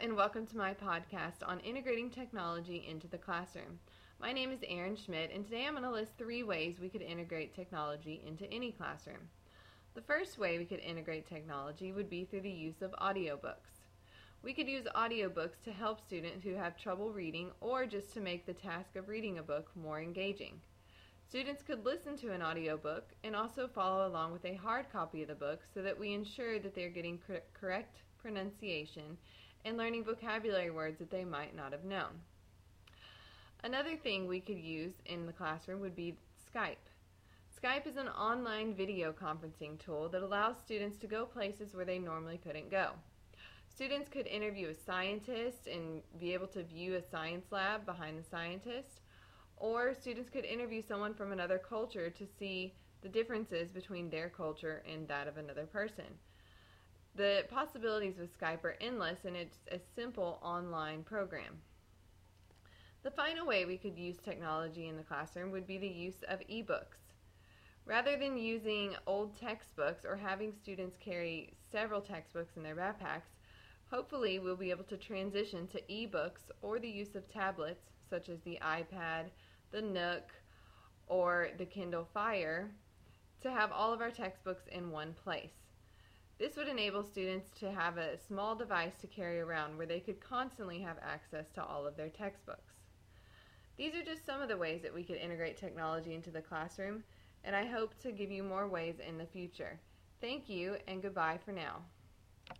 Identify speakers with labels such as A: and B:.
A: and welcome to my podcast on integrating technology into the classroom. My name is Erin Schmidt, and today I'm going to list three ways we could integrate technology into any classroom. The first way we could integrate technology would be through the use of audiobooks. We could use audiobooks to help students who have trouble reading or just to make the task of reading a book more engaging. Students could listen to an audiobook and also follow along with a hard copy of the book so that we ensure that they're getting correct pronunciation and learning vocabulary words that they might not have known. Another thing we could use in the classroom would be Skype. Skype is an online video conferencing tool that allows students to go places where they normally couldn't go. Students could interview a scientist and be able to view a science lab behind the scientist, or students could interview someone from another culture to see the differences between their culture and that of another person. The possibilities with Skype are endless and it's a simple online program. The final way we could use technology in the classroom would be the use of ebooks. Rather than using old textbooks or having students carry several textbooks in their backpacks, hopefully we'll be able to transition to ebooks or the use of tablets such as the iPad, the Nook, or the Kindle Fire to have all of our textbooks in one place. This would enable students to have a small device to carry around where they could constantly have access to all of their textbooks. These are just some of the ways that we could integrate technology into the classroom, and I hope to give you more ways in the future. Thank you, and goodbye for now.